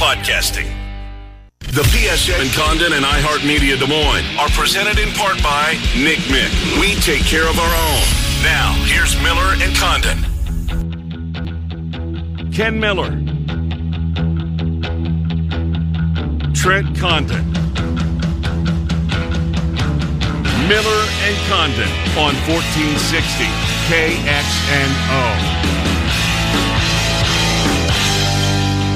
podcasting. The PSN and Condon and iHeartMedia Des Moines are presented in part by Nick Mick. We take care of our own. Now, here's Miller and Condon. Ken Miller, Trent Condon, Miller and Condon on 1460 KXNO.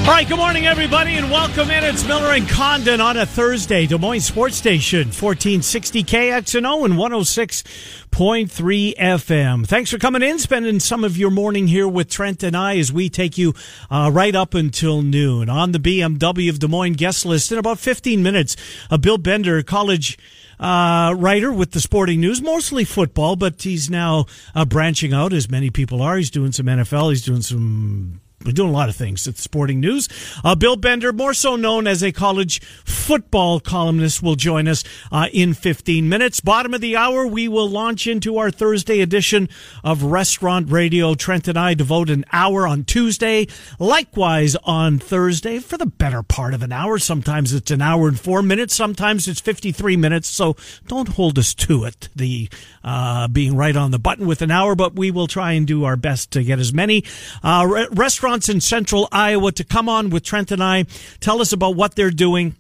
All right, good morning, everybody, and welcome in. It's Miller and Condon on a Thursday. Des Moines Sports Station, 1460 KXNO and 106.3 FM. Thanks for coming in, spending some of your morning here with Trent and I as we take you uh, right up until noon on the BMW of Des Moines guest list in about 15 minutes. Uh, Bill Bender, college uh, writer with the Sporting News, mostly football, but he's now uh, branching out, as many people are. He's doing some NFL, he's doing some doing a lot of things at Sporting News. Uh, Bill Bender, more so known as a college football columnist, will join us uh, in 15 minutes. Bottom of the hour, we will launch into our Thursday edition of Restaurant Radio. Trent and I devote an hour on Tuesday, likewise on Thursday for the better part of an hour. Sometimes it's an hour and four minutes, sometimes it's 53 minutes. So don't hold us to it, the uh, being right on the button with an hour, but we will try and do our best to get as many uh, re- restaurants in central Iowa to come on with Trent and I, tell us about what they're doing.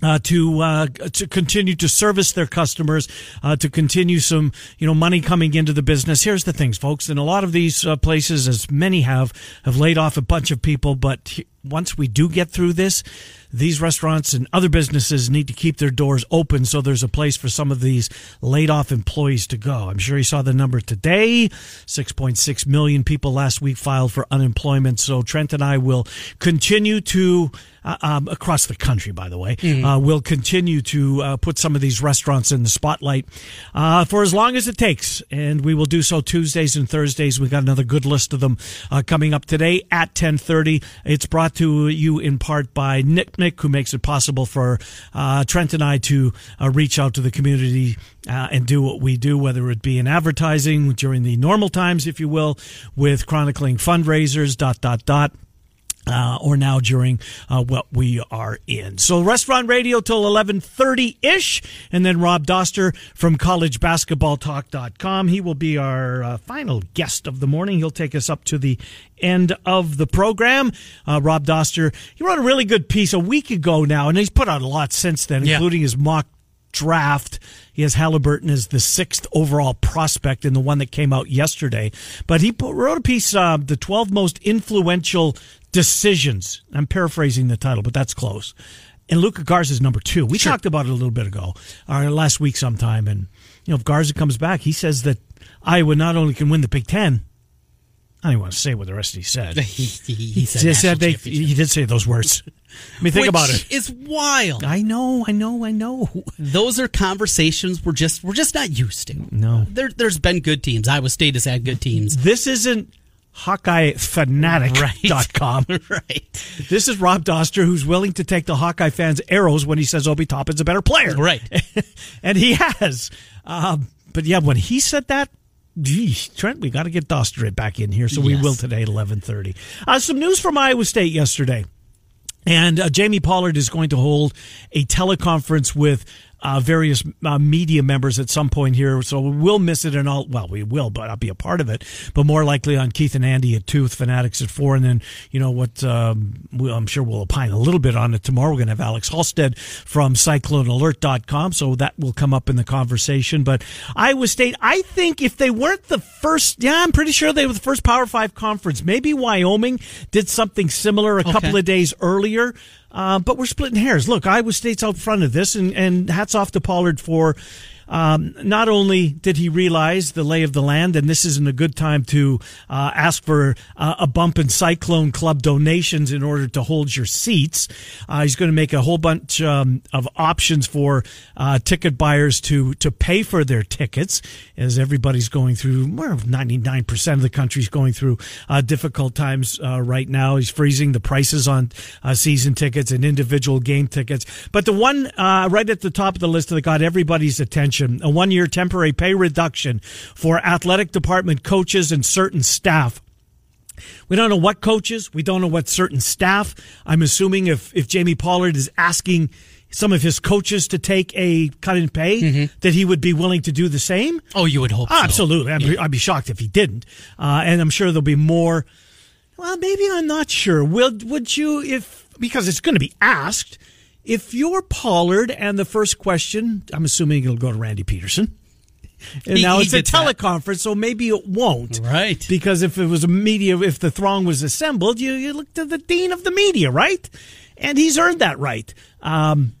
Uh, to uh, to continue to service their customers, uh, to continue some you know money coming into the business. Here's the things, folks. In a lot of these uh, places, as many have, have laid off a bunch of people. But once we do get through this, these restaurants and other businesses need to keep their doors open so there's a place for some of these laid off employees to go. I'm sure you saw the number today 6.6 million people last week filed for unemployment. So Trent and I will continue to. Uh, um, across the country, by the way, mm-hmm. uh, will continue to uh, put some of these restaurants in the spotlight uh, for as long as it takes, and we will do so Tuesdays and Thursdays. We've got another good list of them uh, coming up today at ten thirty. It's brought to you in part by Nick Nick, who makes it possible for uh, Trent and I to uh, reach out to the community uh, and do what we do, whether it be in advertising during the normal times, if you will, with chronicling fundraisers, dot, dot, dot. Uh, or now during uh, what we are in. So restaurant radio till 1130-ish. And then Rob Doster from collegebasketballtalk.com. He will be our uh, final guest of the morning. He'll take us up to the end of the program. Uh, Rob Doster, he wrote a really good piece a week ago now, and he's put out a lot since then, yeah. including his mock draft. He has Halliburton as the sixth overall prospect in the one that came out yesterday. But he wrote a piece, uh, the 12 most influential decisions. I'm paraphrasing the title, but that's close. And Luka Garza is number two. We sure. talked about it a little bit ago, or last week sometime. And, you know, if Garza comes back, he says that Iowa not only can win the Big Ten, I don't want to say what the rest of he said. he, he, he said, said they, he did say those words. I mean, think Which about it. It's wild. I know, I know, I know. Those are conversations we're just we're just not used to. No, there, has been good teams. Iowa State has had good teams. This isn't HawkeyeFanatic.com. Right. right. This is Rob Doster, who's willing to take the Hawkeye fans' arrows when he says Obi Toppin's a better player. Right. and he has. Um, but yeah, when he said that, Geez, Trent, we got to get Doster back in here, so we will today at eleven thirty. Uh, some news from Iowa State yesterday, and uh, Jamie Pollard is going to hold a teleconference with uh, various uh, media members at some point here. So we'll miss it and all. Well, we will, but I'll be a part of it. But more likely on Keith and Andy at two, Fanatics at four, and then you know what? Um, we'll, I'm sure we'll opine a little bit on it tomorrow. We're going to have Alex Halstead from CycloneAlert.com, so that will come up in the conversation. But Iowa State, I think if they weren't the first, yeah, I'm pretty sure they were the first Power Five conference. Maybe Wyoming did something similar a okay. couple of days earlier. Uh, but we're splitting hairs. Look, Iowa State's out front of this, and, and hats off to Pollard for um, not only did he realize the lay of the land, and this isn't a good time to uh, ask for uh, a bump in Cyclone Club donations in order to hold your seats. Uh, he's going to make a whole bunch um, of options for uh, ticket buyers to to pay for their tickets, as everybody's going through. Of ninety nine percent of the country's going through uh, difficult times uh, right now. He's freezing the prices on season tickets and individual game tickets. But the one right at the top of the list that got everybody's attention a one year temporary pay reduction for athletic department coaches and certain staff We don't know what coaches. We don't know what certain staff. I'm assuming if, if Jamie Pollard is asking some of his coaches to take a cut in pay, that he would be willing to do the same. Oh, you would hope so. Absolutely. I'd, be, I'd be shocked if he didn't. Uh, and I'm sure there'll be more. Well, maybe I'm not sure. Will, would you, if, because it's going to be asked, if you're Pollard and the first question, I'm assuming it'll go to Randy Peterson. And He- now he it's a gets that. teleconference, so maybe it won't. Right. Because if it was a media, if the throng was assembled, you, you look to the dean of the media, right? And he's earned that right. Um,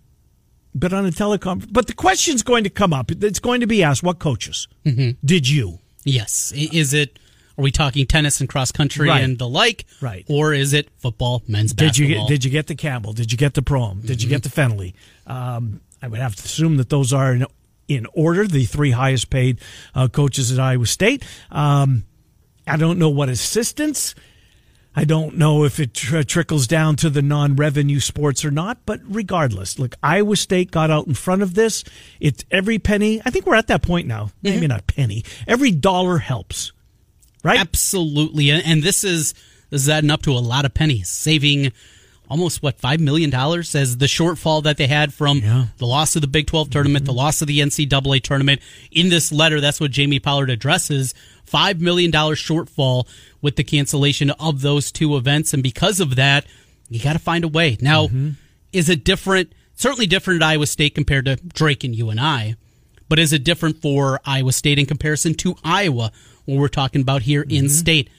but on a teleconference, but the question's going to come up. It's going to be asked: What coaches Mm-hmm. did you? Yes. Is it? Are we talking tennis and cross country Right. and the like? Right. Or is it football, men's Did you basketball? get, did you get the Campbell? Did you get the Prohm? Did you get the Fennelly? Um, I would have to assume that those are in, in order the three highest paid uh, coaches at Iowa State. Um, I don't know what assistants. I don't know if it tr- trickles down to the non-revenue sports or not, but regardless, look, Iowa State got out in front of this. It's every penny. I think we're at that point now. Maybe not penny. Every dollar helps, right? Absolutely. And, this is this is adding up to a lot of pennies, saving almost what five million dollars as the shortfall that they had from Yeah. the loss of the Big Twelve tournament, the mm-hmm. loss of the NCAA tournament. In this letter, that's what Jamie Pollard addresses: five million dollar shortfall with the cancellation of those two events, and because of that, you got to find a way. Now, mm-hmm. is it different? Certainly different at Iowa State compared to Drake and you and I. But is it different for Iowa State in comparison to Iowa when we're talking about here in mm-hmm. state?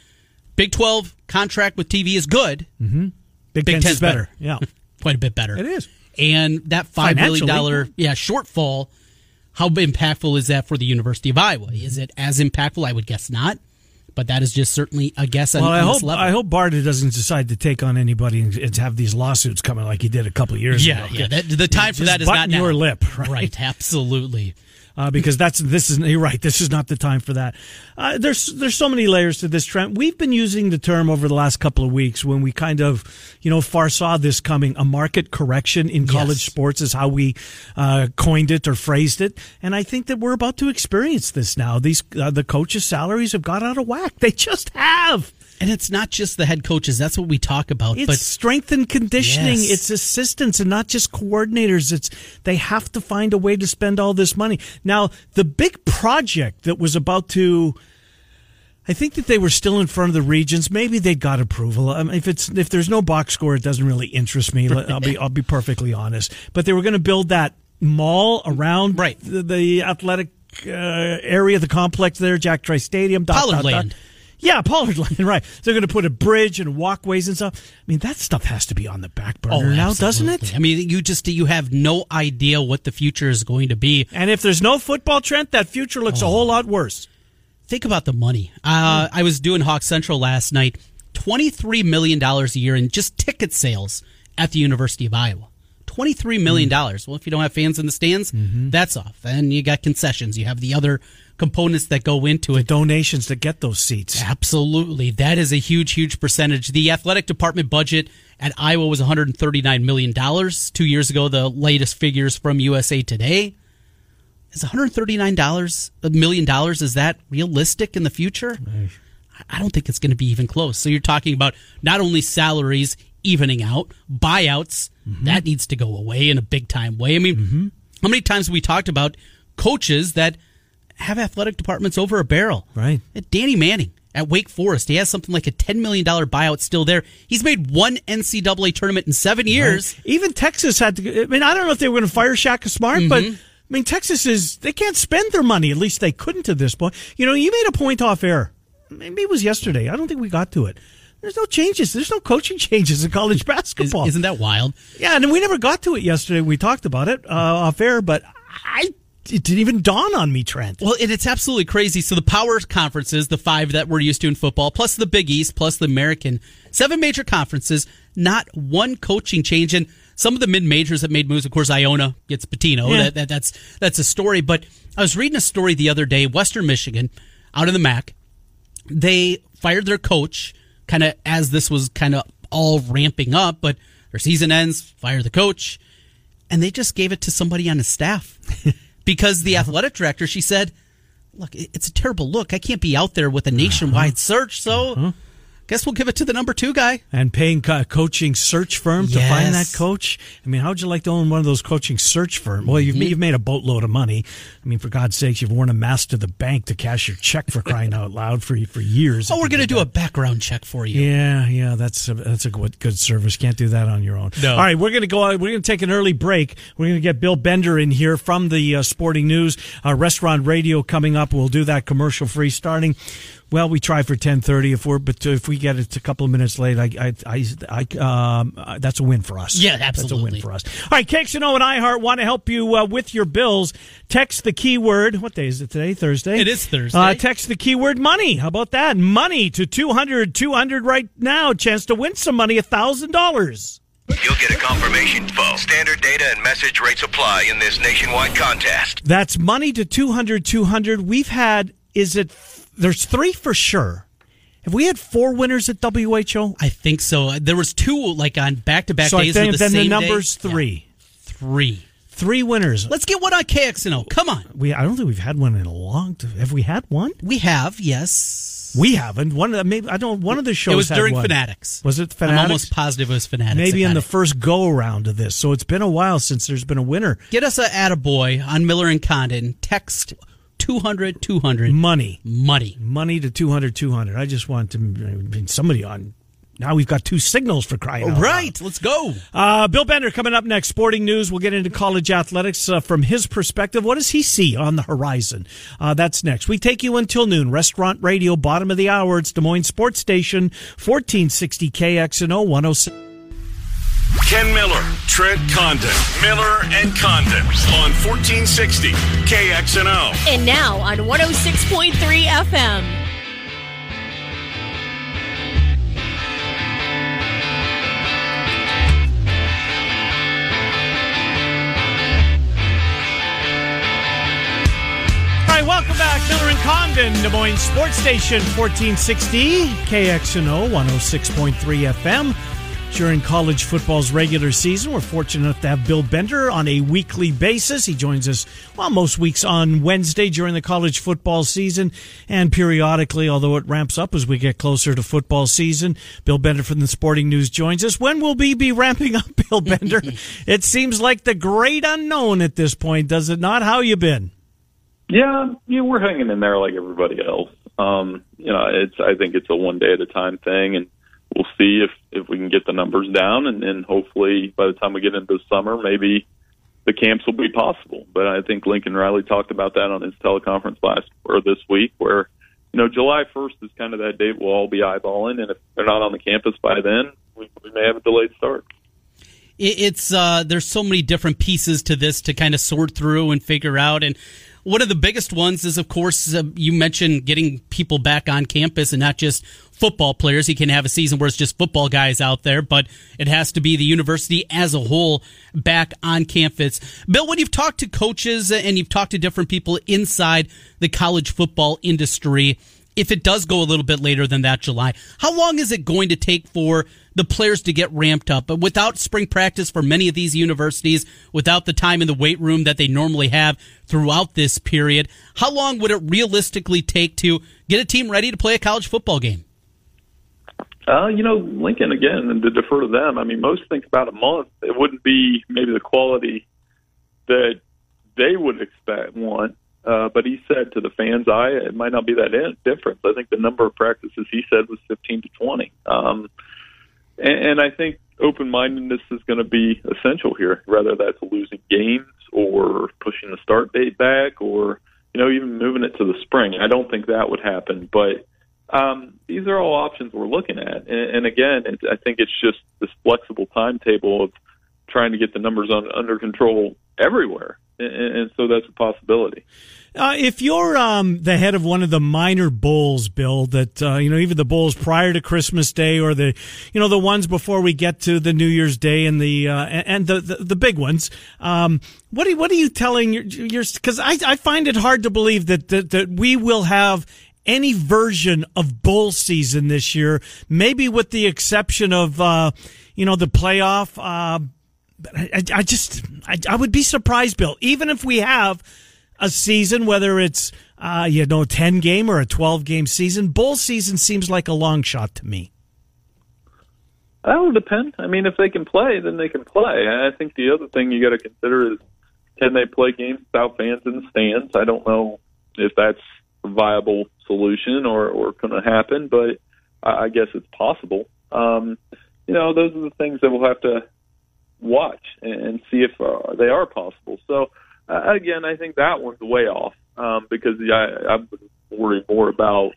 Big 12 contract with TV is good. Mm-hmm. Big, Big Ten's Ten's better. better. Yeah. Quite a bit better. It is. And that $5 million yeah, shortfall, how impactful is that for the University of Iowa? Is it as impactful? I would guess not. But that is just certainly a guess on, I on hope this level. I hope Barta doesn't decide to take on anybody and, have these lawsuits coming like he did a couple of years yeah, ago. yeah. That, the time for that is not now. your lip, right? Right, absolutely. Uh, because that's this is you're right. This is not the time for that. Uh, there's there's so many layers to this Trent. We've been using the term over the last couple of weeks when we kind of you know foresaw this coming. A market correction in college Yes. sports is how we uh, coined it or phrased it, and I think that we're about to experience this now. These uh, the coaches' salaries have got out of whack. They just have. And it's not just the head coaches. That's what we talk about. It's but strength and conditioning. Yes. It's assistants and not just coordinators. It's they have to find a way to spend all this money. Now, the big project that was about to I think that they were still in front of the regents. Maybe they got approval. I mean, if it's if there's no box score, it doesn't really interest me. I'll be I'll be perfectly honest. But they were going to build that mall around Right. the, the athletic uh, area, the complex there, Jack Trice Stadium, dot, Pollard dot, dot. Yeah, Pollard Land, right. They're going to put a bridge and walkways and stuff. I mean, that stuff has to be on the back burner now, doesn't it? Oh. I mean, you just you have no idea what the future is going to be. And if there's no football, Trent, that future looks a Oh. whole lot worse. Think about the money. Uh, I was doing Hawk Central last night. Twenty-three million dollars a year in just ticket sales at the University of Iowa. Twenty-three million mm-hmm. dollars. Well, if you don't have fans in the stands, mm-hmm. that's off. And you got concessions. You have the other components that go into it. Donations to get those seats. Absolutely. That is a huge, huge percentage. The athletic department budget at Iowa was $139 million. Two years ago, the latest figures from USA Today. Is $139 a million dollars, is that realistic in the future? I don't think it's going to be even close. So you're talking about not only salaries evening out, buyouts, Mm-hmm. that needs to go away in a big time way. I mean, mm-hmm. how many times have we talked about coaches that have athletic departments over a barrel? Right. At Danny Manning at Wake Forest, he has something like a $10 million buyout still there. He's made one NCAA tournament in seven years. Even Texas had to. I mean, I don't know if they were going to fire Shaka Smart, but mm-hmm. I mean, Texas is they can't spend their money. At least they couldn't at this point. You know, you made a point off air. Maybe it was yesterday. I don't think we got to it. There's no changes. There's no coaching changes in college basketball. isn't that wild? yeah, and we never got to it yesterday. We talked about it uh, off air, but I it didn't even dawn on me, Trent. Well, it's absolutely crazy. So the power conferences, the five that we're used to in football, plus the Big East, plus the American, seven major conferences, not one coaching change. And some of the mid majors that made moves, of course, Iona gets Pitino. Yeah. That, that, that's that's a story. But I was reading a story the other day. Western Michigan, out of the MAC, they fired their coach kind of as this was kind of all ramping up. But their season ends, fire the coach, and they just gave it to somebody on his staff. Because the athletic director she said look it's a terrible look. I can't be out there with a uh-huh. nationwide search so uh-huh. Guess we'll give it to the number two guy. and paying a coaching search firm to find that coach. I mean, how would you like to own one of those coaching search firms? Well, you've, you've made a boatload of money. I mean, for God's sakes, you've worn a mask to the bank to cash your check for crying out loud for for years. Oh, we're going to do a background check for you. Yeah, yeah, that's a, that's a good, good service. Can't do that on your own. No. All right, we're going to go. We're going to take an early break. We're going to get Bill Bender in here from the uh, Sporting News, uh, Restaurant Radio coming up. We'll do that commercial free starting. Well, we try for ten thirty. If we're but if we get it a couple of minutes late, I I I, I um uh, that's a win for us. Yeah, absolutely, That's a win for us. All right, KXNO and iHeart want to help you uh, with your bills. Text the keyword. What day is it today? Thursday. It is Thursday. Uh, text the keyword money. How about that? Money to 200 200 right now. Chance to win some money, $1,000. You'll get a confirmation phone. Standard data and message rates apply in this nationwide contest. That's money to 200 200. We've had, is it, there's three for sure. Have we had four winners at WHO? I think so. There was two like on back to back So I days. think the then the number's day. three. Yeah, three. Three winners. Let's get one on KXNO. Come on. We, I don't think we've had one in a long time. Have we had one? We have, yes. We haven't. One of the, maybe I don't. One of the shows It was had during one. Fanatics. Was it I'm Fanatics? almost positive it was Fanatics. Maybe in the it. first go around of this. So it's been a while since there's been a winner. Get us a attaboy on Miller and Condon. Text 200 200. Money. Money. money to 200 200 i just want to I mean, somebody on now we've got two signals for crying out loud. Right. Let's go. uh, bill bender coming up next sporting news we'll get into college athletics uh, from his perspective what does he see on the horizon uh, that's next we take you until noon restaurant radio bottom of the hour it's des moines sports station 1460 kxno 106 Ken Miller, Trent Condon, Miller and Condon on 1460 KXNO. And now on 106.3 FM. All right, welcome back. Miller and Condon, Des Moines Sports Station, 1460, KXNO, 106.3 FM. During college football's regular season, we're fortunate enough to have Bill Bender on a weekly basis. He joins us, well, most weeks on Wednesday during the college football season and periodically, although it ramps up as we get closer to football season. Bill Bender from the Sporting News joins us. When will we be ramping up, Bill Bender? it seems like the great unknown at this point, does it not? How you been? Yeah, yeah, we're hanging in there like everybody else. Um, you know, it's I think it's a one day at a time thing, and we'll see if if we can get the numbers down, and then hopefully by the time we get into summer, maybe the camps will be possible. But I think Lincoln Riley talked about that on his teleconference last or this week, where you know July 1st is kind of that date we'll all be eyeballing, and if they're not on the campus by then, we, we may have a delayed start. It's uh, there's so many different pieces to this to kind of sort through and figure out. And one of the biggest ones is, of course, uh, you mentioned getting people back on campus and not just football players. He can have a season where it's just football guys out there, but it has to be the university as a whole back on campus. Bill, when you've talked to coaches and you've talked to different people inside the college football industry, if it does go a little bit later than that July, how long is it going to take for the players to get ramped up? But without spring practice for many of these universities, without the time in the weight room that they normally have throughout this period, how long would it realistically take to get a team ready to play a college football game? Uh, you know, Lincoln again, and to defer to them. I mean, most think about a month. It wouldn't be maybe the quality that they would expect want. Uh, but he said to the fans' eye, it might not be that in- difference. I think the number of practices he said was 15 to 20. Um, and, and I think open-mindedness is going to be essential here, whether that's losing games or pushing the start date back or, you know, even moving it to the spring. I don't think that would happen, but um, these are all options we're looking at. And, and again, it, I think it's just this flexible timetable of trying to get the numbers on, under control everywhere. And, and so that's a possibility. Uh, if you're um, the head of one of the minor bowls, Bill, that uh, you know, even the bowls prior to Christmas Day, or the, you know, the ones before we get to the New Year's Day and the uh, and the, the the big ones, um, what are what are you telling your your? Because I I find it hard to believe that that, that we will have any version of bowl season this year, maybe with the exception of uh, you know the playoff. Uh, I, I, just I, I would be surprised, Bill, even if we have a season, whether it's uh, you know ten game or a twelve game season, bowl season seems like a long shot to me. That will depend. I mean, if they can play, then they can play. I think the other thing you got to consider is can they play games without fans in the stands? I don't know if that's viable solution or or going to happen, but I, I guess it's possible. Um, you know, those are the things that we'll have to watch and, and see if uh, they are possible. So uh, again, I think that one's way off um, because I, I'm worried more about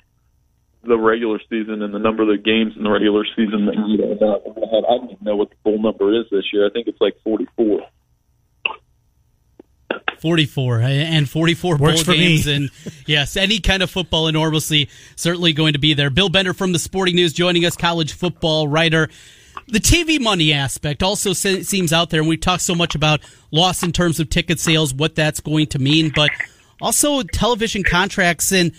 the regular season and the number of the games in the regular season that you know, I don't even know what the full number is this year. I think it's like 44. 44 eh, and 44 Works bowl games me. and yes any kind of football enormously certainly going to be there bill bender from the sporting news joining us college football writer the tv money aspect also seems out there and we talk so much about loss in terms of ticket sales what that's going to mean but also television contracts and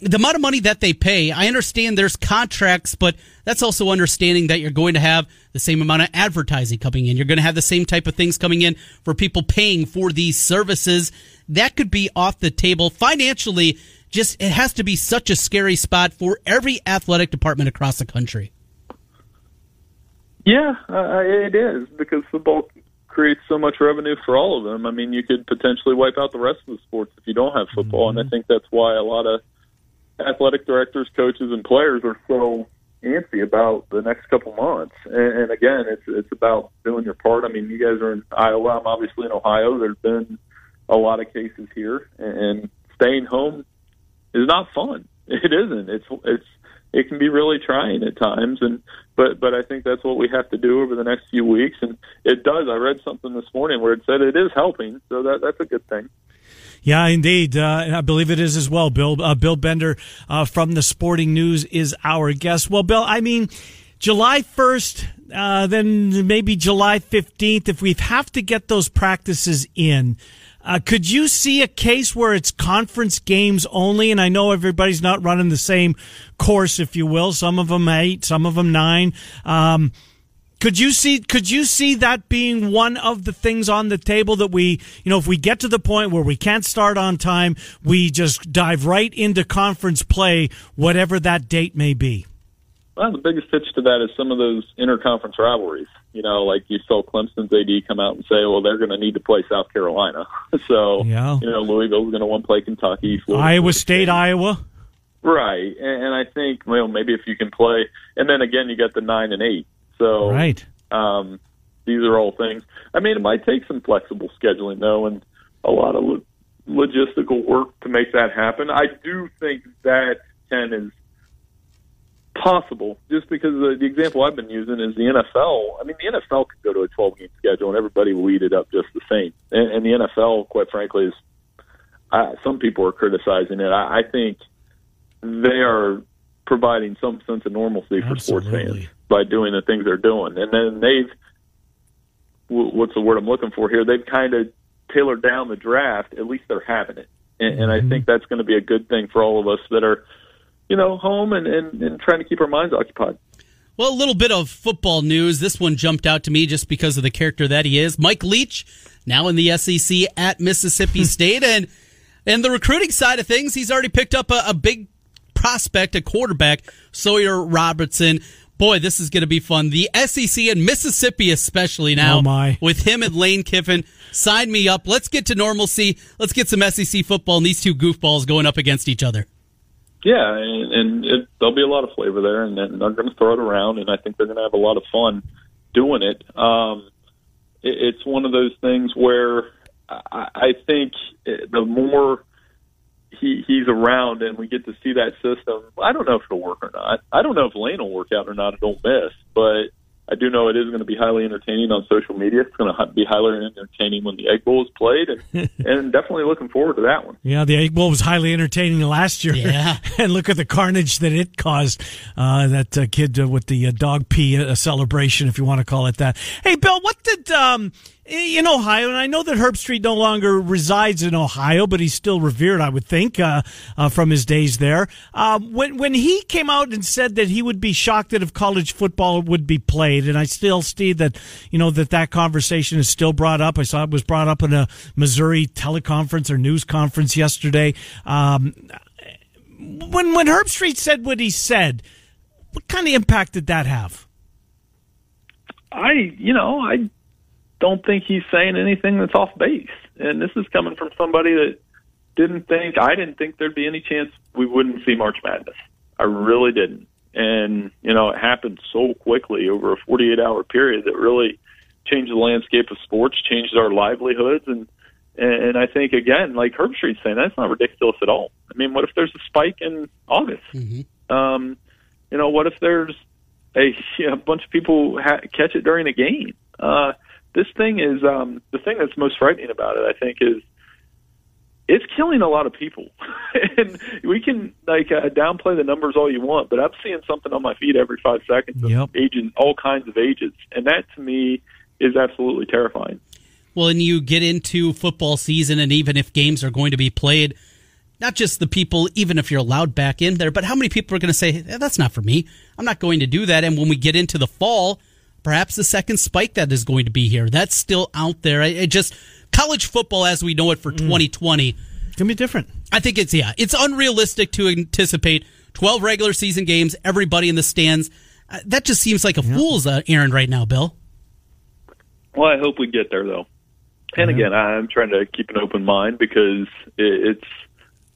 the amount of money that they pay, I understand there's contracts, but that's also understanding that you're going to have the same amount of advertising coming in. You're going to have the same type of things coming in for people paying for these services. That could be off the table financially. Just it has to be such a scary spot for every athletic department across the country. Yeah, uh, it is because football creates so much revenue for all of them. I mean, you could potentially wipe out the rest of the sports if you don't have football, mm-hmm. and I think that's why a lot of athletic directors, coaches, and players are so antsy about the next couple months. And, and again, it's it's about doing your part. I mean, you guys are in Iowa. I'm obviously in Ohio. There's been a lot of cases here, and staying home is not fun. It isn't. It's it's it can be really trying at times and but but I think that's what we have to do over the next few weeks and it does I read something this morning where it said it is helping so that that's a good thing yeah, indeed. Uh, I believe it is as well, Bill. Uh, Bill Bender uh, from the Sporting News is our guest. Well, Bill, I mean, July 1st, uh, then maybe July 15th, if we have to get those practices in, uh, could you see a case where it's conference games only? And I know everybody's not running the same course, if you will. Some of them eight, some of them nine. Um, could you see could you see that being one of the things on the table that we, you know, if we get to the point where we can't start on time, we just dive right into conference play whatever that date may be? Well, the biggest pitch to that is some of those interconference rivalries. You know, like you saw Clemson's AD come out and say, "Well, they're going to need to play South Carolina." so, yeah. you know, Louisville's going to want to play Kentucky, Florida, Iowa State, State, Iowa. Right, and, and I think, well, maybe if you can play, and then again, you got the nine and eight. So right. Um, these are all things. I mean, it might take some flexible scheduling though, and a lot of lo- logistical work to make that happen. I do think that Ken is possible, just because the, the example I've been using is the NFL. I mean, the NFL could go to a 12 game schedule and everybody will eat it up just the same. And, and the NFL, quite frankly, is uh, some people are criticizing it. I, I think they are providing some sense of normalcy for Absolutely. sports fans by doing the things they're doing. And then they've, what's the word I'm looking for here? They've kind of tailored down the draft. At least they're having it. And, and I mm-hmm. think that's going to be a good thing for all of us that are, you know, home and, and, and trying to keep our minds occupied. Well, a little bit of football news. This one jumped out to me just because of the character that he is. Mike Leach, now in the SEC at Mississippi State. And and the recruiting side of things, he's already picked up a, a big prospect, a quarterback, Sawyer Robertson boy, this is going to be fun. The SEC and Mississippi, especially now, oh my. with him and Lane Kiffin. Sign me up. Let's get to normalcy. Let's get some SEC football and these two goofballs going up against each other. Yeah, and, and it, there'll be a lot of flavor there, and, and they're going to throw it around, and I think they're going to have a lot of fun doing it. Um, it it's one of those things where I, I think the more he he's around and we get to see that system. I don't know if it'll work or not. I don't know if Lane will work out or not. I don't miss, but I do know it is going to be highly entertaining on social media. It's going to be highly entertaining when the Egg Bowl is played, and, and definitely looking forward to that one. Yeah, the Egg Bowl was highly entertaining last year. Yeah, and look at the carnage that it caused. Uh, that uh, kid uh, with the uh, dog pee uh, celebration, if you want to call it that. Hey, Bill, what did um, in Ohio, and I know that Herbstreit no longer resides in Ohio, but he's still revered, I would think, uh, uh, from his days there. Uh, when when he came out and said that he would be shocked that if college football would be played, and I still see that you know that that conversation is still brought up. I saw it was brought up in a Missouri teleconference or news conference yesterday. Um, when when Herbstreit said what he said, what kind of impact did that have? I, you know, I don't think he's saying anything that's off base. And this is coming from somebody that didn't think, I didn't think there'd be any chance we wouldn't see March Madness. I really didn't. And, you know, it happened so quickly over a 48 hour period that really changed the landscape of sports, changed our livelihoods. And, and I think, again, like Herbstreit's saying, that's not ridiculous at all. I mean, what if there's a spike in August? Mm-hmm. Um, you know, what if there's a, a bunch of people ha- catch it during a game? Uh, this thing is um, the thing that's most frightening about it. I think is it's killing a lot of people, and we can like uh, downplay the numbers all you want, but I'm seeing something on my feed every five seconds of Yep. ages, all kinds of ages, and that to me is absolutely terrifying. Well, and you get into football season, and even if games are going to be played, not just the people, even if you're allowed back in there, but how many people are going to say, eh, that's not for me? I'm not going to do that. And when we get into the fall, perhaps the second spike that is going to be here, that's still out there. It it just, college football as we know it for 2020, It's gonna be different. I think it's, yeah, it's unrealistic to anticipate 12 regular season games, everybody in the stands. Uh, That just seems like a fool's uh, errand right now, Bill. Well, I hope we get there though. And again, I'm trying to keep an open mind because it's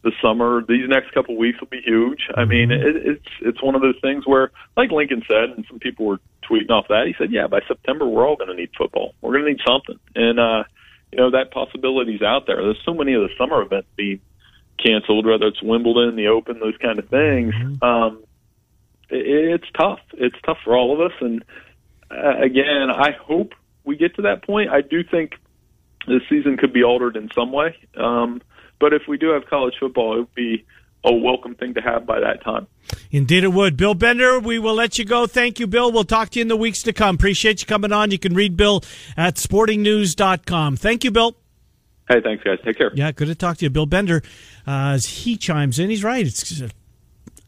the summer. These next couple weeks will be huge. I mean, it's it's one of those things where, like Lincoln said, and some people were tweeting off that. He said, "Yeah, by September we're all going to need football. We're going to need something." And uh, you know that possibility's out there. There's so many of the summer events being canceled, whether it's Wimbledon, the Open, those kind of things. Um, it, it's tough. It's tough for all of us. And uh, again, I hope we get to that point. I do think this season could be altered in some way. Um, but if we do have college football, it would be a welcome thing to have by that time. Indeed, it would. Bill Bender, we will let you go. Thank you, Bill. We'll talk to you in the weeks to come. Appreciate you coming on. You can read Bill at sportingnews.com. Thank you, Bill. Hey, thanks, guys. Take care. Yeah, good to talk to you, Bill Bender. Uh, as he chimes in, he's right. It's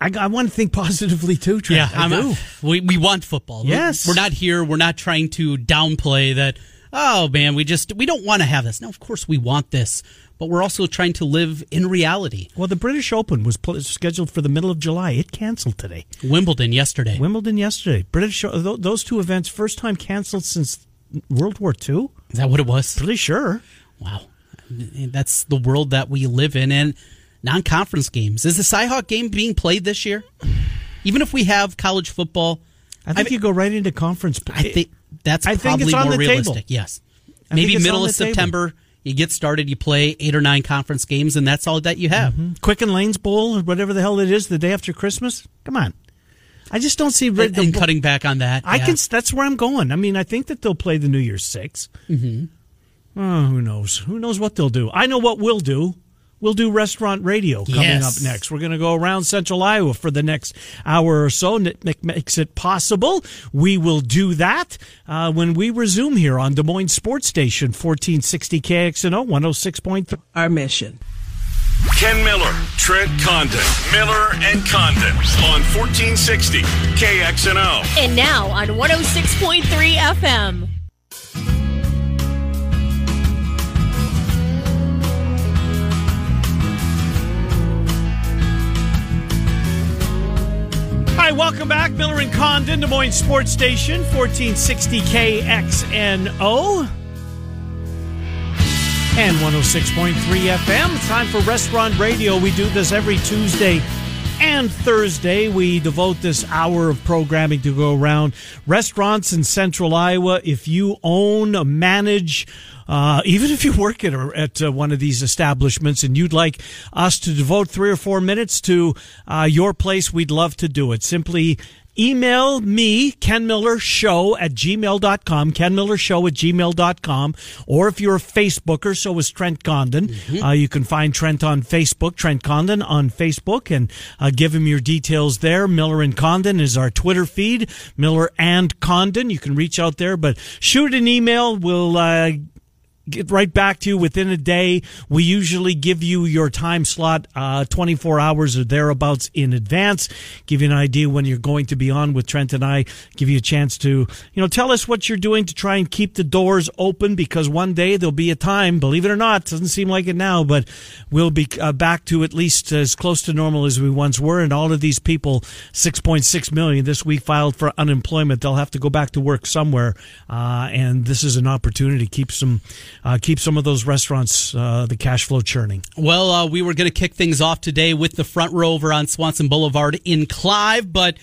I, I want to think positively too. Trent. Yeah, I I'm do. we we want football. We- Yes. we're not here. We're not trying to downplay that. Oh man, we just we don't want to have this. No, of course we want this, but we're also trying to live in reality. Well, the British Open was pl- scheduled for the middle of July. It canceled today. Wimbledon yesterday. Wimbledon yesterday. British th- those two events first time canceled since World War II. Is that what it was? Pretty sure. Wow, that's the world that we live in. And non-conference games is the Cyhawk game being played this year? Even if we have college football, I think I- you go right into conference. I think that's I think probably it's on more the table. realistic. Yes, I maybe middle of September. table. You get started. You play eight or nine conference games, and that's all that you have. Quicken Lanes Bowl or whatever the hell it is the day after Christmas. Come on. I just don't see And, and cutting back on that. I yeah. can. That's where I'm going. I mean, I think that they'll play the New Year's 6 Mm-hmm. Oh, who knows? Who knows what they'll do? I know what we'll do. We'll do restaurant radio coming Yes. up next. We're going to go around Central Iowa for the next hour or so. Nick makes it possible. We will do that uh, when we resume here on Des Moines Sports Station, 1460 KXNO, 106.3. Our mission. Ken Miller, Trent Condon, Miller and Condon on 1460 KXNO. And now on 106.3 FM. Hi, welcome back. Miller and Condon, Des Moines Sports Station, 1460 KXNO. And 106.3 FM. Time for Restaurant Radio. We do this every Tuesday and Thursday. We devote this hour of programming to go around restaurants in central Iowa. If you own, manage, uh, even if you work at, at uh, one of these establishments and you'd like us to devote three or four minutes to uh, your place, we'd love to do it. Simply email me, Ken Miller Show at gmail.com, Ken Miller Show at gmail.com, or if you're a Facebooker, so is Trent Condon, uh, you can find Trent on Facebook, Trent Condon on Facebook, and uh, give him your details there. Miller and Condon is our Twitter feed, Miller and Condon. You can reach out there, but shoot an email. We'll, uh, get right back to you within a day. We usually give you your time slot uh, 24 hours or thereabouts in advance, give you an idea when you're going to be on with Trent and I, give you a chance to, you know, tell us what you're doing to try and keep the doors open because one day there'll be a time, believe it or not, doesn't seem like it now, but we'll be uh, back to at least as close to normal as we once were. And all of these people, 6.6 million this week filed for unemployment, they'll have to go back to work somewhere. Uh, and this is an opportunity to keep some uh, keep some of those restaurants uh, the cash flow churning. Well, uh, we were going to kick things off today with the front row over on Swanson Boulevard in Clive, but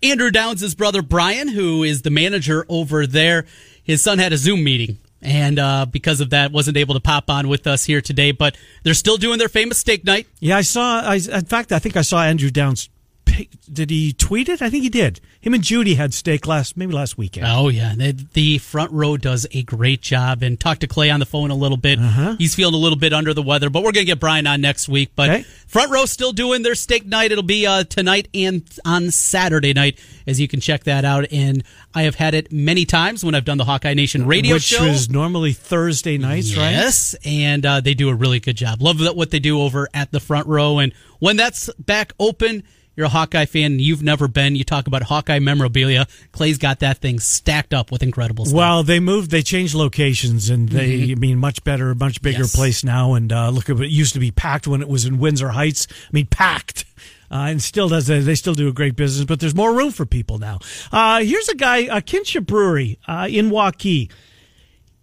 Andrew Downs' brother Brian, who is the manager over there, his son had a Zoom meeting. And uh, because of that, wasn't able to pop on with us here today. But they're still doing their famous steak night. Yeah, I saw. I, in fact, I think I saw Andrew Downs did he tweet it? I think he did. Him and Judy had steak last maybe last weekend. Oh yeah, the, the front row does a great job. And talked to Clay on the phone a little bit. Uh-huh. He's feeling a little bit under the weather, but we're gonna get Brian on next week. But okay. front row still doing their steak night. It'll be uh, tonight and on Saturday night, as you can check that out. And I have had it many times when I've done the Hawkeye Nation radio Which show, which is normally Thursday nights, yes, right? Yes, and uh, they do a really good job. Love what they do over at the front row. And when that's back open you're a Hawkeye fan, you've never been. You talk about Hawkeye memorabilia. Clay's got that thing stacked up with incredible stuff. Well, they moved, they changed locations, and they, mm-hmm. I mean, much better, much bigger yes. place now. And uh, look at it used to be packed when it was in Windsor Heights. I mean, packed. Uh, and still does they still do a great business, but there's more room for people now. Uh, here's a guy, uh, Kinship Brewery uh, in Waukee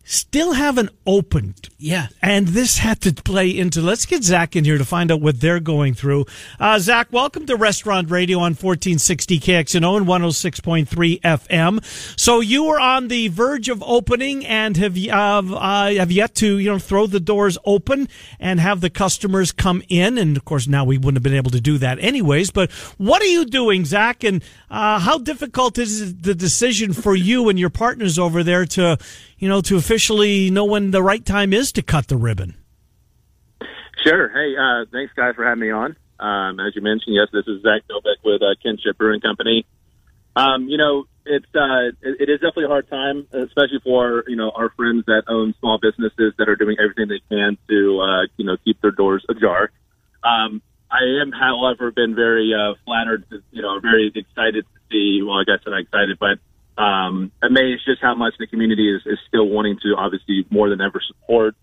still haven't opened. Yeah. And this had to play into. Let's get Zach in here to find out what they're going through. Uh, Zach, welcome to Restaurant Radio on 1460 KXNO and 106.3 FM. So you were on the verge of opening and have uh, uh, have yet to you know throw the doors open and have the customers come in. And of course, now we wouldn't have been able to do that anyways. But what are you doing, Zach? And uh, how difficult is the decision for you and your partners over there to you know, to officially know when the right time is to cut the ribbon. Sure. Hey, uh, thanks, guys, for having me on. Um, as you mentioned, yes, this is Zach Novak with uh, Kinship Brewing Company. Um, you know, it's uh, it, it is definitely a hard time, especially for you know our friends that own small businesses that are doing everything they can to uh, you know keep their doors ajar. Um, I am, however, been very uh, flattered, to, you know, very excited to see. Well, I guess I'm excited, but um, amazed just how much the community is, is still wanting to obviously more than ever support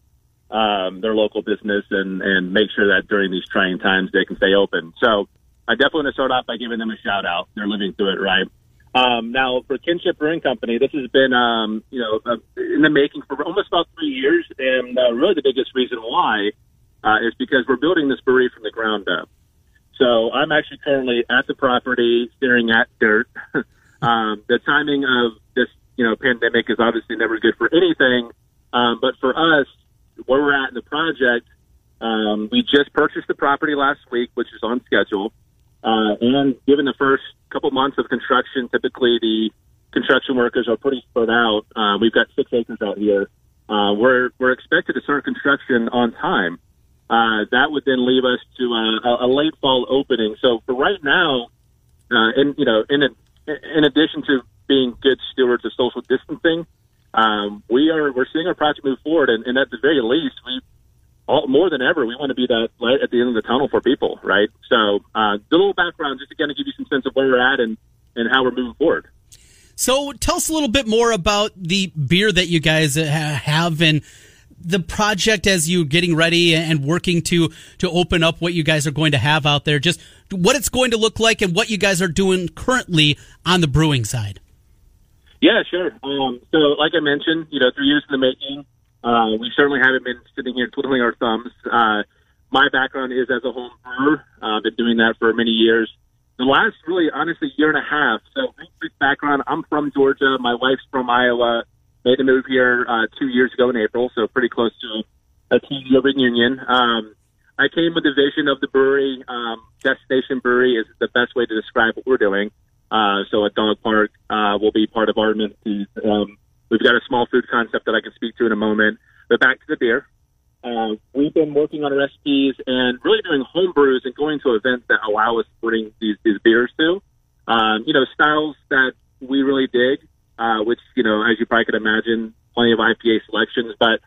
um, their local business and, and make sure that during these trying times they can stay open. So I definitely want to start off by giving them a shout out. They're living through it, right? Um, now for Kinship Brewing Company, this has been, um, you know, uh, in the making for almost about three years. And uh, really the biggest reason why uh, is because we're building this brewery from the ground up. So I'm actually currently at the property staring at dirt. Um, the timing of this, you know, pandemic is obviously never good for anything. Um, but for us, where we're at in the project, um, we just purchased the property last week, which is on schedule. Uh, and given the first couple months of construction, typically the construction workers are pretty spread out. Uh, we've got six acres out here. Uh, we're we're expected to start construction on time. Uh, that would then leave us to a, a late fall opening. So for right now, uh, and you know, in a, in addition to being good stewards of social distancing, um, we are we're seeing our project move forward, and, and at the very least, we all, more than ever we want to be that light at the end of the tunnel for people, right? So, uh, the little background just to kind of give you some sense of where we're at and and how we're moving forward. So, tell us a little bit more about the beer that you guys have and the project as you getting ready and working to to open up what you guys are going to have out there just what it's going to look like and what you guys are doing currently on the brewing side. Yeah sure. Um, so like i mentioned you know three years in the making uh, we certainly haven't been sitting here twiddling our thumbs. Uh, my background is as a home brewer. I've uh, been doing that for many years. The last really honestly year and a half. So quick background i'm from georgia. My wife's from iowa. Made the move here uh, two years ago in April, so pretty close to a two-year reunion. Um, I came with the vision of the brewery. Um, Destination Brewery is the best way to describe what we're doing. Uh, so a dog park uh, will be part of our amenities. Um, we've got a small food concept that I can speak to in a moment. But back to the beer. Uh, we've been working on recipes and really doing home brews and going to events that allow us to bring these, these beers to. Um, you know, styles that we really dig uh, which, you know, as you probably could imagine, plenty of IPA selections. But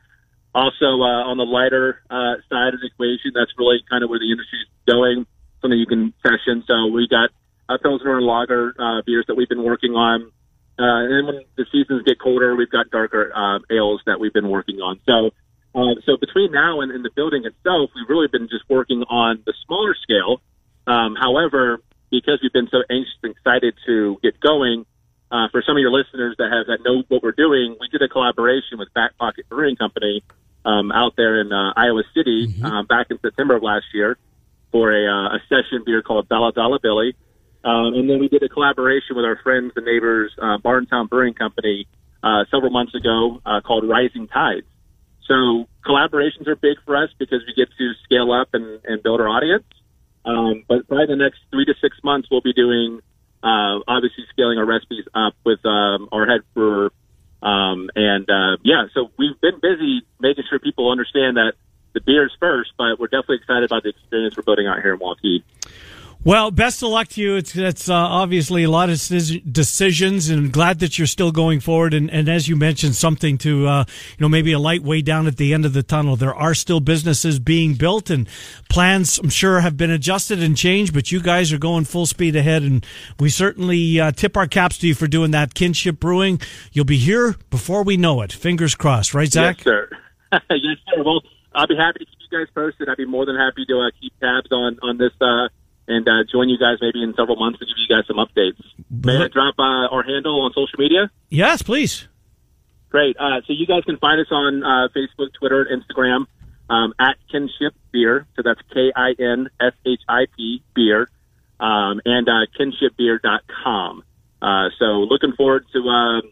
Also, uh, on the lighter uh, side of the equation, that's really kind of where the industry is going. Something you can session. So we got a Pilsner and Lager uh, beers that we've been working on. Uh, and then when the seasons get colder, we've got darker uh, ales that we've been working on. So, uh, so between now and, and the building itself, we've really been just working on the smaller scale. Um, however, because we've been so anxious and excited to get going, uh, for some of your listeners that have that know what we're doing, we did a collaboration with Back Pocket Brewing Company um, out there in uh, Iowa City mm-hmm. uh, back in September of last year for a, uh, a session beer called Dollar Dollar Billy. Um, and then we did a collaboration with our friends and neighbors, uh, Barntown Brewing Company, uh, several months ago uh, called Rising Tides. So collaborations are big for us because we get to scale up and, and build our audience. Um, but by the next three to six months, we'll be doing uh, obviously scaling our recipes up with um, our head brewer. Um, and uh, yeah, so we've been busy making sure people understand that the beer's first, but we're definitely excited about the experience we're building out here in Waukee. Well, best of luck to you. It's, it's uh, obviously a lot of decisions, and glad that you're still going forward. And, and as you mentioned, something to uh, you know maybe a light way down at the end of the tunnel. There are still businesses being built, and plans I'm sure have been adjusted and changed. But you guys are going full speed ahead, and we certainly uh, tip our caps to you for doing that. Kinship Brewing, you'll be here before we know it. Fingers crossed, right, Zach? Yes, sir. yes, sir. Well, I'll be happy to keep you guys posted. I'd be more than happy to uh, keep tabs on on this uh, and uh, join you guys maybe in several months to give you guys some updates. May I drop uh, our handle on social media? Yes, please. Great. Uh, so you guys can find us on uh, Facebook, Twitter, Instagram um, at Kinship Beer. So that's K I N S H I P Beer, um, and uh, kinshipbeer.com. Uh, so looking forward to. Uh,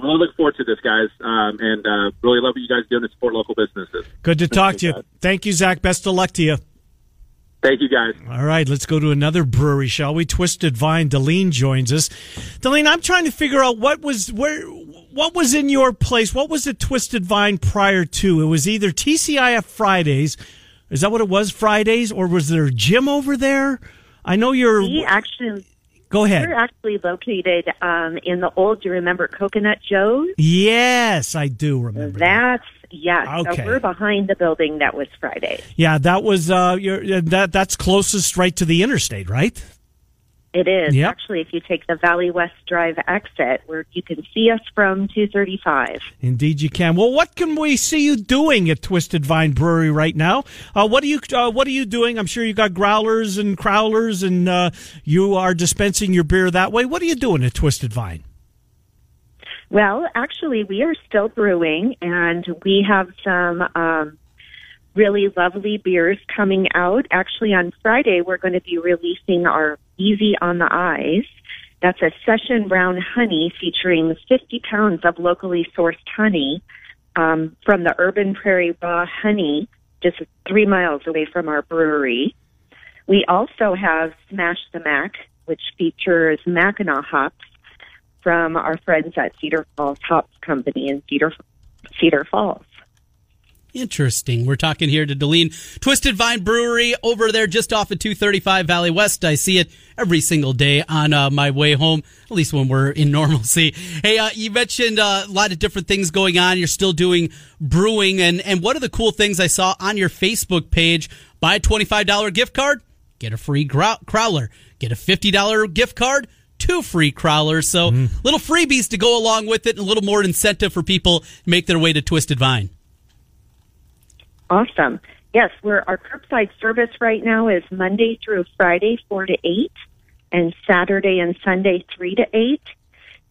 really look forward to this, guys, um, and uh, really love what you guys do to support local businesses. Good to talk to you. Thank you, Zach. Best of luck to you. Thank you, guys. All right, let's go to another brewery, shall we? Twisted Vine. Deline joins us. Deline, I'm trying to figure out what was where, what was in your place. What was the Twisted Vine prior to? It was either TGIF Fridays. Is that what it was? Fridays, or was there a gym over there? I know you're. We actually. Go ahead. We're actually located um, in the old. Do you remember Coconut Joe's? Yes, I do remember. That's Yes. Okay. So we're behind the building that was Friday. Yeah, that was uh, your, that that's closest right to the interstate, right? It is yep. actually. If you take the Valley West Drive exit, where you can see us from 235. Indeed, you can. Well, what can we see you doing at Twisted Vine Brewery right now? Uh, what are you uh, What are you doing? I'm sure you got growlers and crowlers, and uh, you are dispensing your beer that way. What are you doing at Twisted Vine? Well, actually, we are still brewing, and we have some um, really lovely beers coming out. Actually, on Friday, we're going to be releasing our Easy on the Eyes. That's a session brown honey featuring 50 pounds of locally sourced honey um, from the Urban Prairie Raw Honey, just three miles away from our brewery. We also have Smash the Mac, which features Mackinac hops from our friends at Cedar Falls Hops Company in Cedar Cedar Falls. Interesting. We're talking here to Deline Twisted Vine Brewery over there just off of 235 Valley West. I see it every single day on uh, my way home, at least when we're in normalcy. Hey, uh, you mentioned uh, a lot of different things going on. You're still doing brewing. And, and one of the cool things I saw on your Facebook page buy a $25 gift card, get a free crowler, get a $50 gift card, two free crowlers. So mm-hmm. little freebies to go along with it and a little more incentive for people to make their way to Twisted Vine. Awesome. Yes, we're, our curbside service right now is Monday through Friday, 4 to 8, and Saturday and Sunday, 3 to 8.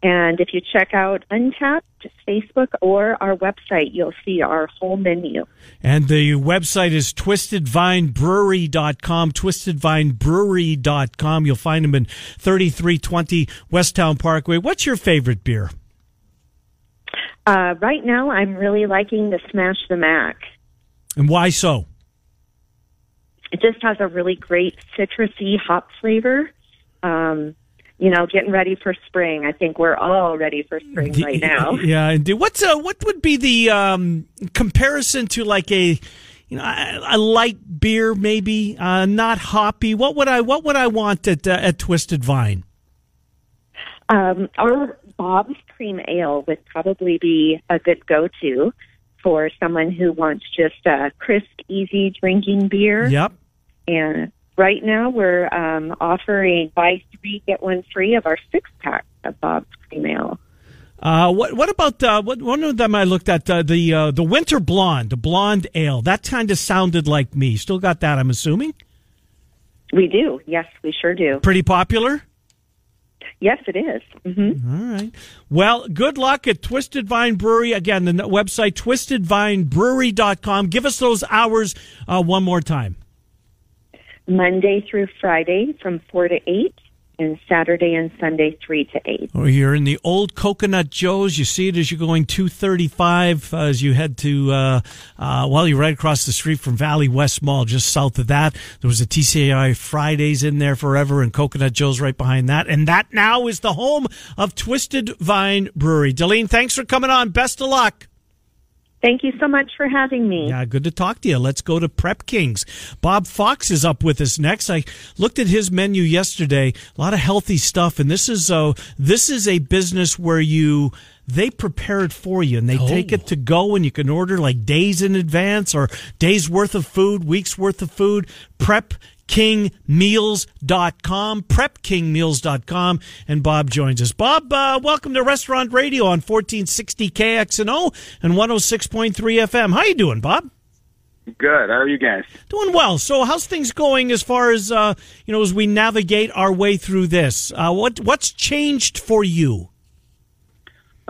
And if you check out Untappd, Facebook, or our website, you'll see our whole menu. And the website is twistedvinebrewery.com, twistedvinebrewery.com. You'll find them in 3320 Westown Parkway. What's your favorite beer? Uh, right now, I'm really liking the Smash the Mac. And why so? It just has a really great citrusy hop flavor. Um, you know, getting ready for spring. I think we're all ready for spring right now. Yeah, indeed. What's uh, what would be the um, comparison to like a you know a, a light beer, maybe uh, not hoppy? What would I what would I want at uh, at Twisted Vine? Um, our Bob's Cream Ale would probably be a good go to for someone who wants just a crisp, easy drinking beer. Yep. And right now we're um, offering buy three get one free of our six pack of Bob's Cream Ale. Uh, what what about uh, what one of them I looked at uh, the uh, the winter blonde, the blonde ale. That kind of sounded like me. Still got that, I'm assuming. We do. Yes, we sure do. Pretty popular. Yes, it is. Mm-hmm. All right. Well, good luck at Twisted Vine Brewery. Again, the website twistedvinebrewery.com. Give us those hours uh, one more time. Monday through Friday from 4 to 8 and Saturday and Sunday three to eight. Or you're in the old Coconut Joe's. You see it as you're going 235 uh, as you head to uh, uh, well, you're right across the street from Valley West Mall, just south of that. There was a TGI Fridays in there forever, and Coconut Joe's right behind that. And that now is the home of Twisted Vine Brewery. Delene, thanks for coming on. Best of luck. Thank you so much for having me. Yeah, good to talk to you. Let's go to Prep Kings. Bob Fox is up with us next. I looked at his menu yesterday. A lot of healthy stuff, and this is a this is a business where you they prepare it for you and they oh. take it to go and you can order like days in advance or days worth of food, weeks worth of food. Prep prepkingmeals.com, prepkingmeals.com, and Bob joins us. Bob, uh, welcome to Restaurant Radio on 1460 KXNO and 106.3 FM. How you doing, Bob? Good. How are you guys? Doing well. So, how's things going as far as uh, you know as we navigate our way through this? Uh, what what's changed for you?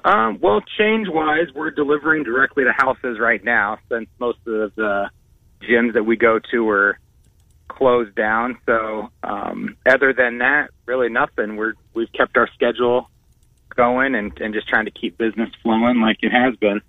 Um, well, change wise, we're delivering directly to houses right now, since most of the gyms that we go to are closed down. So um, other than that, really nothing. We're we've kept our schedule going and, and just trying to keep business flowing like it has been.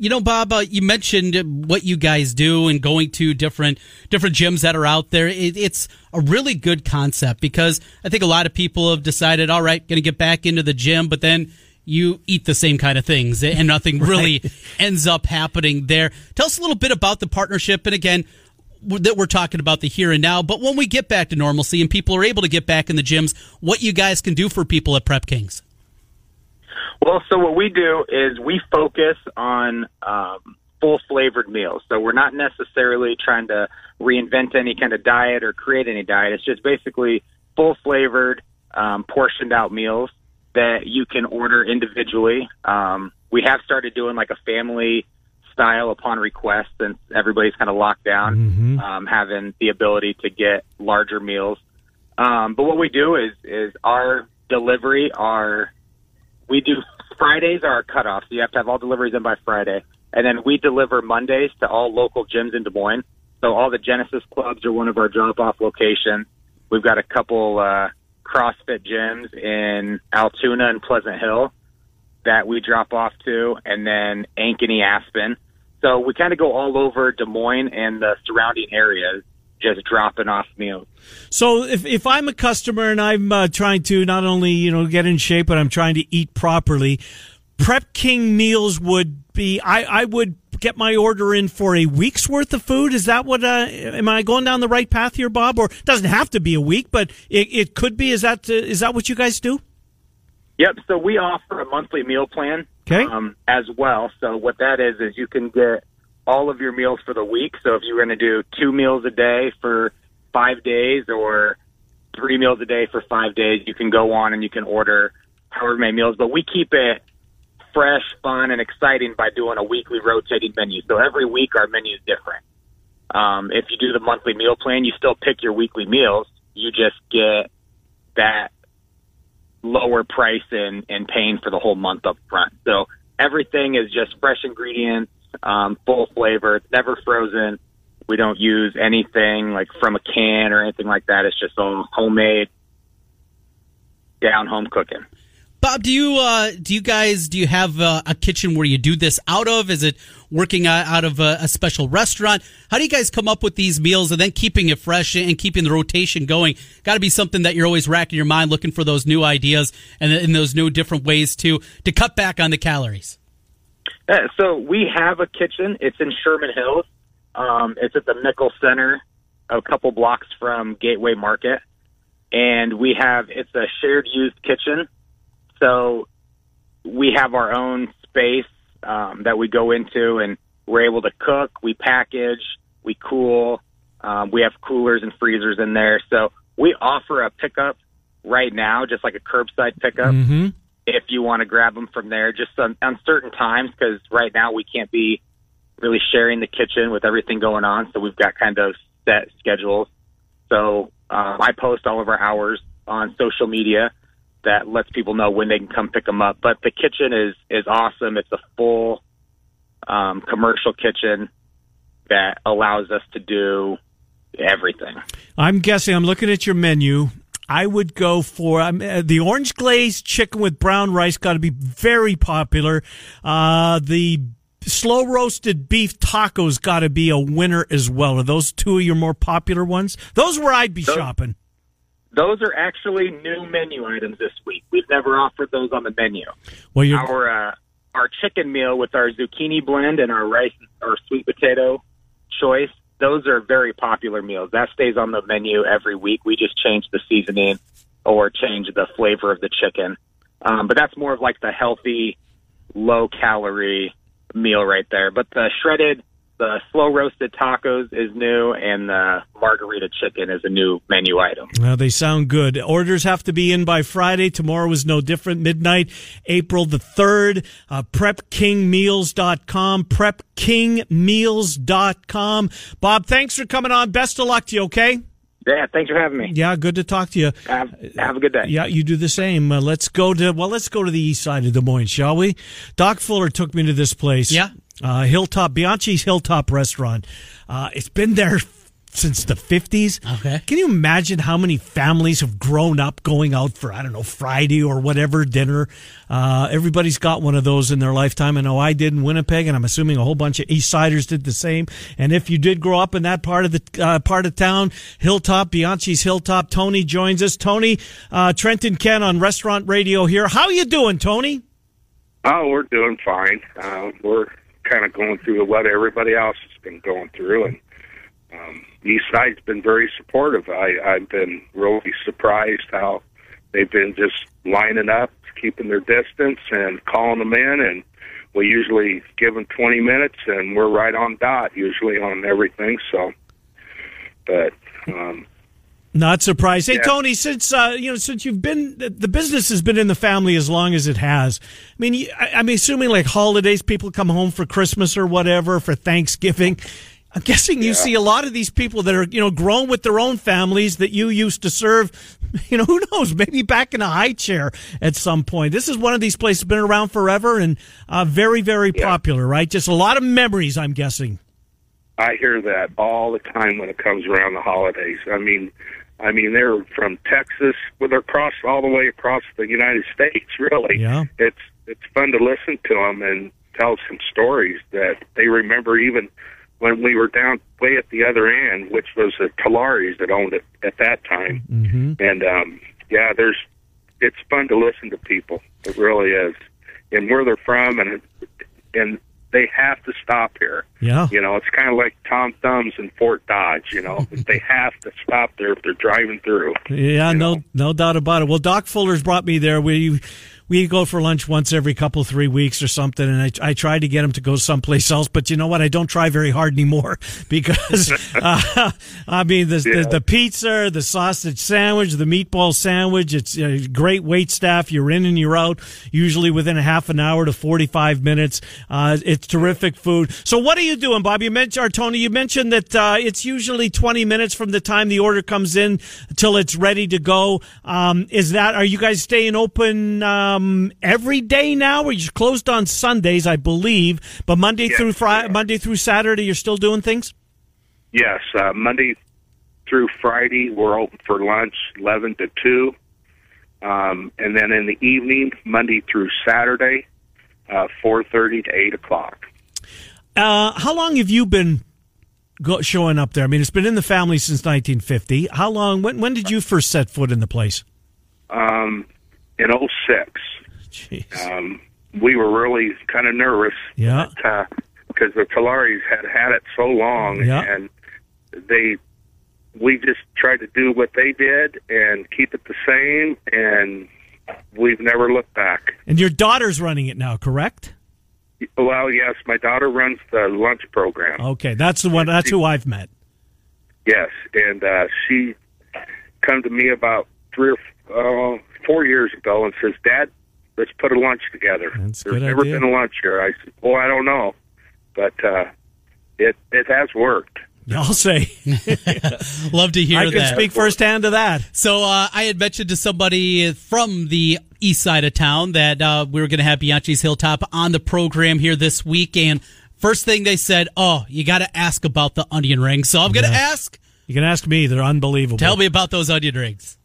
You know, Bob, uh, you mentioned what you guys do and going to different different gyms that are out there. It, it's a really good concept because I think a lot of people have decided, all right, going to get back into the gym, but then you eat the same kind of things and nothing really ends up happening there. Tell us a little bit about the partnership and again, that we're talking about the here and now, but when we get back to normalcy and people are able to get back in the gyms, what you guys can do for people at Prep Kings. Well, so what we do is we focus on um, full flavored meals. So we're not necessarily trying to reinvent any kind of diet or create any diet. It's just basically full flavored, um, portioned out meals that you can order individually. Um, we have started doing like a family style upon request since everybody's kind of locked down, mm-hmm. um, having the ability to get larger meals. Um, but what we do is is our delivery, our we do Fridays are our cutoff, so you have to have all deliveries in by Friday, and then we deliver Mondays to all local gyms in Des Moines. So all the Genesis clubs are one of our drop off locations. We've got a couple uh, CrossFit gyms in Altoona and Pleasant Hill that we drop off to, and then Ankeny Aspen. So we kind of go all over Des Moines and the surrounding areas just dropping off meals. So if if I'm a customer and I'm uh, trying to not only you know get in shape, but I'm trying to eat properly, Prep King meals would be I I would get my order in for a week's worth of food. Is that what? Uh, am I going down the right path here, Bob? Or it doesn't have to be a week, but it, it could be. Is that uh, is that what you guys do? Yep. So we offer a monthly meal plan okay. um, as well. So what that is is you can get all of your meals for the week. So if you're going to do two meals a day for five days or three meals a day for five days, you can go on and you can order however many meals. But we keep it fresh, fun, and exciting by doing a weekly rotating menu. So every week our menu is different. Um, if you do the monthly meal plan, you still pick your weekly meals. You just get that lower price and, and paying for the whole month up front. So everything is just fresh ingredients, um, full flavor. It's never frozen. We don't use anything like from a can or anything like that. It's just all homemade, down home cooking. Bob, do you uh, do you guys do you have uh, a kitchen where you do this out of? Is it working out of a, a, special restaurant? How do you guys come up with these meals and then keeping it fresh and keeping the rotation going? Got to be something that you're always racking your mind, looking for those new ideas and, and those new different ways to to cut back on the calories. Uh, so we have a kitchen. It's in Sherman Hills. Um, it's at the Mickle Center, a couple blocks from Gateway Market, and we have it's a shared used kitchen so we have our own space um, that we go into, and we're able to cook, we package, we cool. Um, we have coolers and freezers in there, so we offer a pickup right now, just like a curbside pickup. Mm-hmm. If you want to grab them from there, just on, on certain times, because right now we can't be really sharing the kitchen with everything going on. So we've got kind of set schedules. So um, I post all of our hours on social media that lets people know when they can come pick them up. But the kitchen is is awesome. It's a full um, commercial kitchen that allows us to do everything. I'm guessing. I'm looking at your menu. I would go for um, uh, the orange glazed chicken with brown rice. Got to be very popular. Uh, the slow roasted beef tacos got to be a winner as well. Are those two of your more popular ones? Those where I'd be Those- shopping. Those are actually new menu items this week. We've never offered those on the menu. Well, you're our uh, our chicken meal with our zucchini blend and our rice or sweet potato choice. Those are very popular meals. That stays on the menu every week. We just change the seasoning or change the flavor of the chicken. Um, but that's more of like the healthy, low calorie meal right there. But the shredded, the slow roasted tacos is new, and the margarita chicken is a new menu item. Well, they sound good. Orders have to be in by Friday. Tomorrow is no different. Midnight, April the 3rd. Uh, PrepKingMeals.com. PrepKingMeals.com. Bob, thanks for coming on. Best of luck to you, okay? Yeah, thanks for having me. Yeah, good to talk to you. Have, have a good day. Yeah, you do the same. Uh, let's go to, well, let's go to the east side of Des Moines, shall we? Doc Fuller took me to this place. Yeah. Uh, Hilltop, Bianchi's Hilltop Restaurant. Uh, it's been there since the 50s. Okay. Can you imagine how many families have grown up going out for, I don't know, Friday or whatever dinner? Uh, everybody's got one of those in their lifetime. I know I did in Winnipeg, and I'm assuming a whole bunch of East Siders did the same. And if you did grow up in that part of the uh, part of town, Hilltop, Bianchi's Hilltop, Tony joins us. Tony, uh, Trenton Ken on Restaurant Radio here. How you doing, Tony? Oh, we're doing fine. Uh, we're kind of going through what everybody else has been going through, and um, East Side's been very supportive. I, I've been really surprised how they've been just lining up, keeping their distance, and calling them in. And we usually give them 20 minutes, and we're right on dot usually on everything. So, but um, Not surprised. Hey, Yeah. Tony, since uh, you know, since you've been the business has been in the family as long as it has. I mean, I, I'm assuming like holidays, people come home for Christmas or whatever for Thanksgiving. I'm guessing you see a lot of these people that are you know grown with their own families that you used to serve. You know, who knows? Maybe back in a high chair at some point. This is one of these places been around forever and uh, very, very popular, right? Just a lot of memories. I'm guessing. I hear that all the time when it comes around the holidays. I mean, I mean they're from Texas, well, they're across all the way across the United States. Really, Yeah. it's it's fun to listen to them and tell some stories that they remember even when we were down way at the other end, which was the Talaris that owned it at that time. Mm-hmm. And um, yeah, there's it's fun to listen to people. It really is, and where they're from, and and they have to stop here. Yeah. You know, it's kind of like Tom Thumbs and Fort Dodge. You know, they have to stop there if they're driving through. Yeah, no, no doubt about it. Well, Doc Fuller's brought me there. We we go for lunch once every couple three weeks or something, and I I tried to get him to go someplace else, but you know what? I don't try very hard anymore because uh, I mean the, Yeah. the the pizza, the sausage sandwich, the meatball sandwich. It's uh, great wait staff. You're in and you're out usually within a half an hour to forty five minutes. Uh, it's terrific food. So what are you doing, Bob? You mentioned or Tony. You mentioned that uh, it's usually twenty minutes from the time the order comes in till it's ready to go. Um, is that are you guys staying open um, every day now? Or you're closed on Sundays, I believe, but Monday through Friday, Monday through Saturday, you're still doing things. Yes, uh, Monday through Friday we're open for lunch, eleven to two, um, and then in the evening, Monday through Saturday, uh, four thirty to eight o'clock. Uh, how long have you been go, showing up there? I mean, it's been in the family since 1950. How long? When, when did you first set foot in the place? Um, in '06, Jeez. um, we were really kind of nervous. Yeah. because the Talaris had had it so long, Yeah. and they we just tried to do what they did and keep it the same, and we've never looked back. And your daughter's running it now, correct? Well, yes, my daughter runs the lunch program. Okay, that's the one. That's who I've met. Yes, and uh, she come to me about three or uh, four years ago and says, "Dad, let's put a lunch together." That's a There's good never idea. been a lunch here. I said, "Well, I don't know, but uh, it it has worked." I'll say. Love to hear that. I can that. speak firsthand to that. So uh, I had mentioned to somebody from the east side of town that uh, we were going to have Bianchi's Hilltop on the program here this week, and first thing they said, "Oh, you got to ask about the onion rings." So I'm going to Yeah. ask. You can ask me; they're unbelievable. Tell me about those onion rings.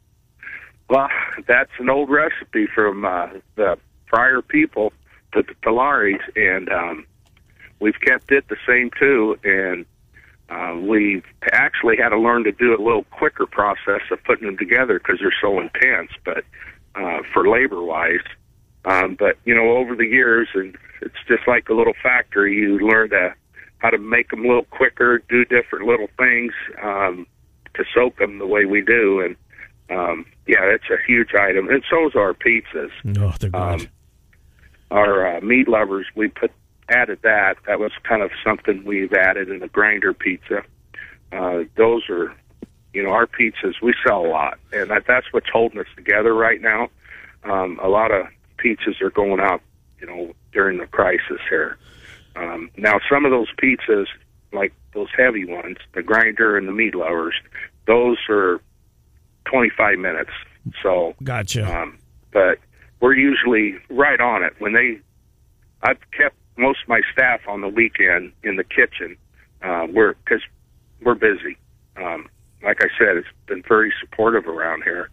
Well, that's an old recipe from uh, the prior people, to the Pilaris, and um, we've kept it the same too. And uh, we've actually had to learn to do a little quicker process of putting them together because they're so intense. But uh, for labor wise, um, but you know, over the years, and it's just like a little factory. You learn to how to make them a little quicker, do different little things um, to soak them the way we do, and um, yeah, it's a huge item, and so is our pizzas. Oh, they're good. Um, our uh, meat lovers, we put added that. That was kind of something we've added in the grinder pizza. Uh, those are, you know, our pizzas. We sell a lot, and that, that's what's holding us together right now. Um, a lot of pizzas are going out, you know, during the crisis here. Um, now, some of those pizzas, like those heavy ones, the grinder and the meat lovers, those are 25 minutes. So, Gotcha. um, but we're usually right on it. When they, I've kept most of my staff on the weekend in the kitchen. Uh, we're because we're busy. Um, like I said, it's been very supportive around here,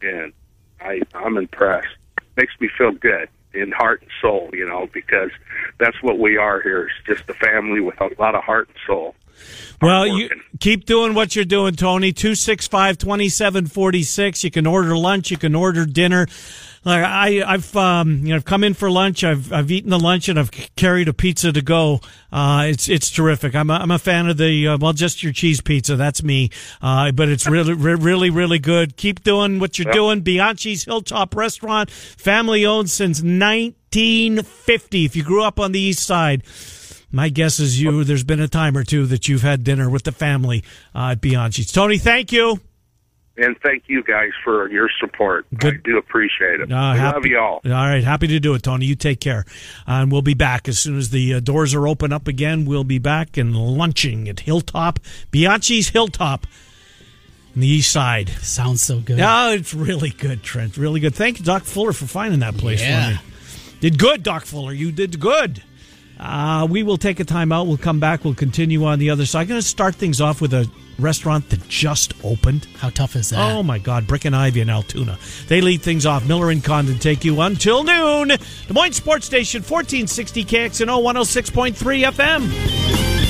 and I I'm impressed. Makes me feel good in heart and soul, you know, because that's what we are here. It's just a family with a lot of heart and soul. Well, you keep doing what you're doing, Tony. 265 2746. You can order lunch, you can order dinner. Like I, I've, um, you know, I've come in for lunch. I've, I've eaten the lunch and I've carried a pizza to go. Uh, it's, it's terrific. I'm a, I'm a fan of the, uh, well, just your cheese pizza. That's me. Uh, but it's really, re- really, really good. Keep doing what you're Yep. doing. Bianchi's Hilltop Restaurant, family owned since 1950. If you grew up on the east side, my guess is you. There's been a time or two that you've had dinner with the family uh, at Bianchi's. Tony, thank you. And thank you guys for your support. I do appreciate it. Uh, we happy- love you all. All right, happy to do it, Tony. You take care, uh, and we'll be back as soon as the uh, doors are open up again. We'll be back and lunching at Hilltop, Bianchi's Hilltop, on the east side. Sounds so good. Oh, it's really good, Trent. Really good. Thank you, Doc Fuller, for finding that place Yeah. for me. Did good, Doc Fuller. You did good. Uh, we will take a time out. We'll come back. We'll continue on the other side. I'm going to start things off with a restaurant that just opened. How tough is that? Oh my God, Brick and Ivy in Altoona. They lead things off. Miller and Condon take you until noon. Des Moines Sports Station, 1460 KXNO 106.3 FM.